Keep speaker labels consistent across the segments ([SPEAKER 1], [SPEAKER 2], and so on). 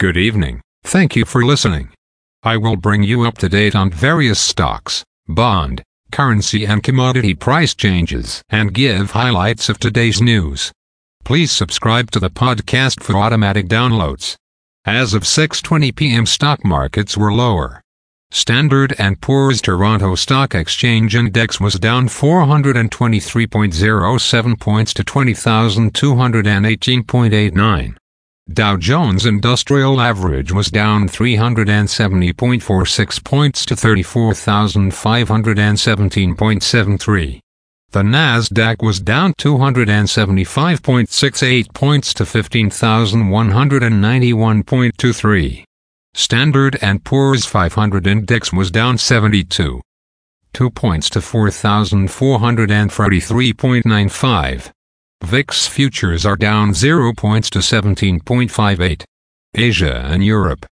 [SPEAKER 1] Good evening. Thank you for listening. I will bring you up to date on various stocks, bond, currency and commodity price changes and give highlights of today's news. Please subscribe to the podcast for automatic downloads. As of 6:20 p.m. stock markets were lower. Standard & Poor's Toronto Stock Exchange Index was down 423.07 points to 20,218.89. Dow Jones Industrial Average was down 370.46 points to 34,517.73. The Nasdaq was down 275.68 points to 15,191.23. Standard & Poor's 500 index was down 72. 2 points to 4,443.95. VIX futures are down 0 points to 17.58. Asia and Europe.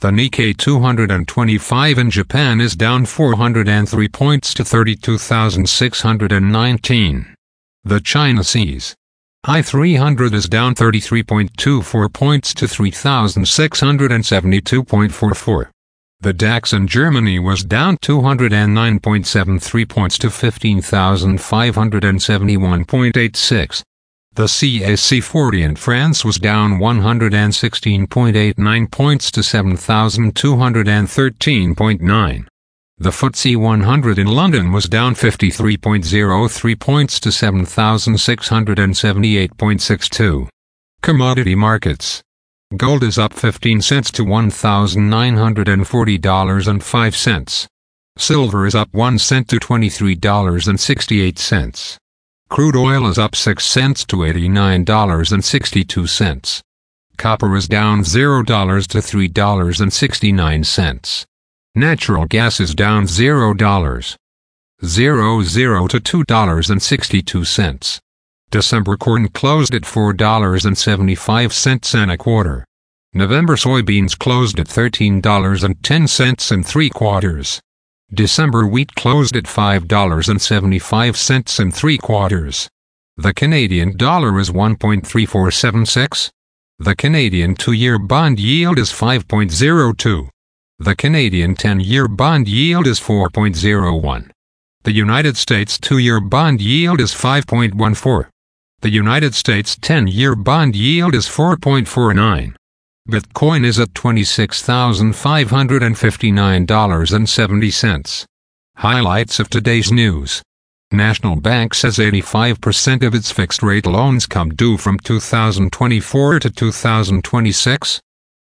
[SPEAKER 1] The Nikkei 225 in Japan is down 403 points to 32,619. The China CSI I 300 is down 33.24 points to 3,672.44. The DAX in Germany was down 209.73 points to 15,571.86. The CAC 40 in France was down 116.89 points to 7,213.9. The FTSE 100 in London was down 53.03 points to 7,678.62. Commodity markets. Gold is up 15 cents to $1,940.05. Silver is up 1 cent to $23.68. Crude oil is up 6 cents to $89.62. Copper is down $0 to $3.69. Natural gas is down $0. 00 to $2.62. December corn closed at $4.75 and a quarter. November soybeans closed at $13.10 and three quarters. December wheat closed at $5.75 and three quarters. The Canadian dollar is 1.3476. The Canadian two-year bond yield is 5.02. The Canadian 10-year bond yield is 4.01. The United States two-year bond yield is 5.14. The United States 10-year bond yield is 4.49. Bitcoin is at $26,559.70. Highlights of today's news. National Bank says 85% of its fixed rate loans come due from 2024 to 2026.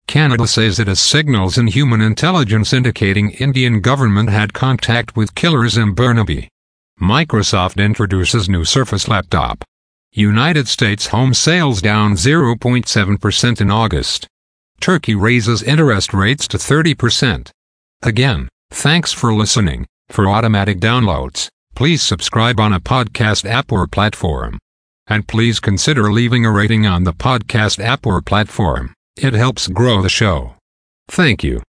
[SPEAKER 1] Canada says it has signals in human intelligence indicating Indian government had contact with killers in Burnaby. Microsoft introduces new Surface laptop. United States home sales down 0.7% in August. Turkey raises interest rates to 30%. Again, thanks for listening. For automatic downloads, please subscribe on a podcast app or platform. And please consider leaving a rating on the podcast app or platform. It helps grow the show. Thank you.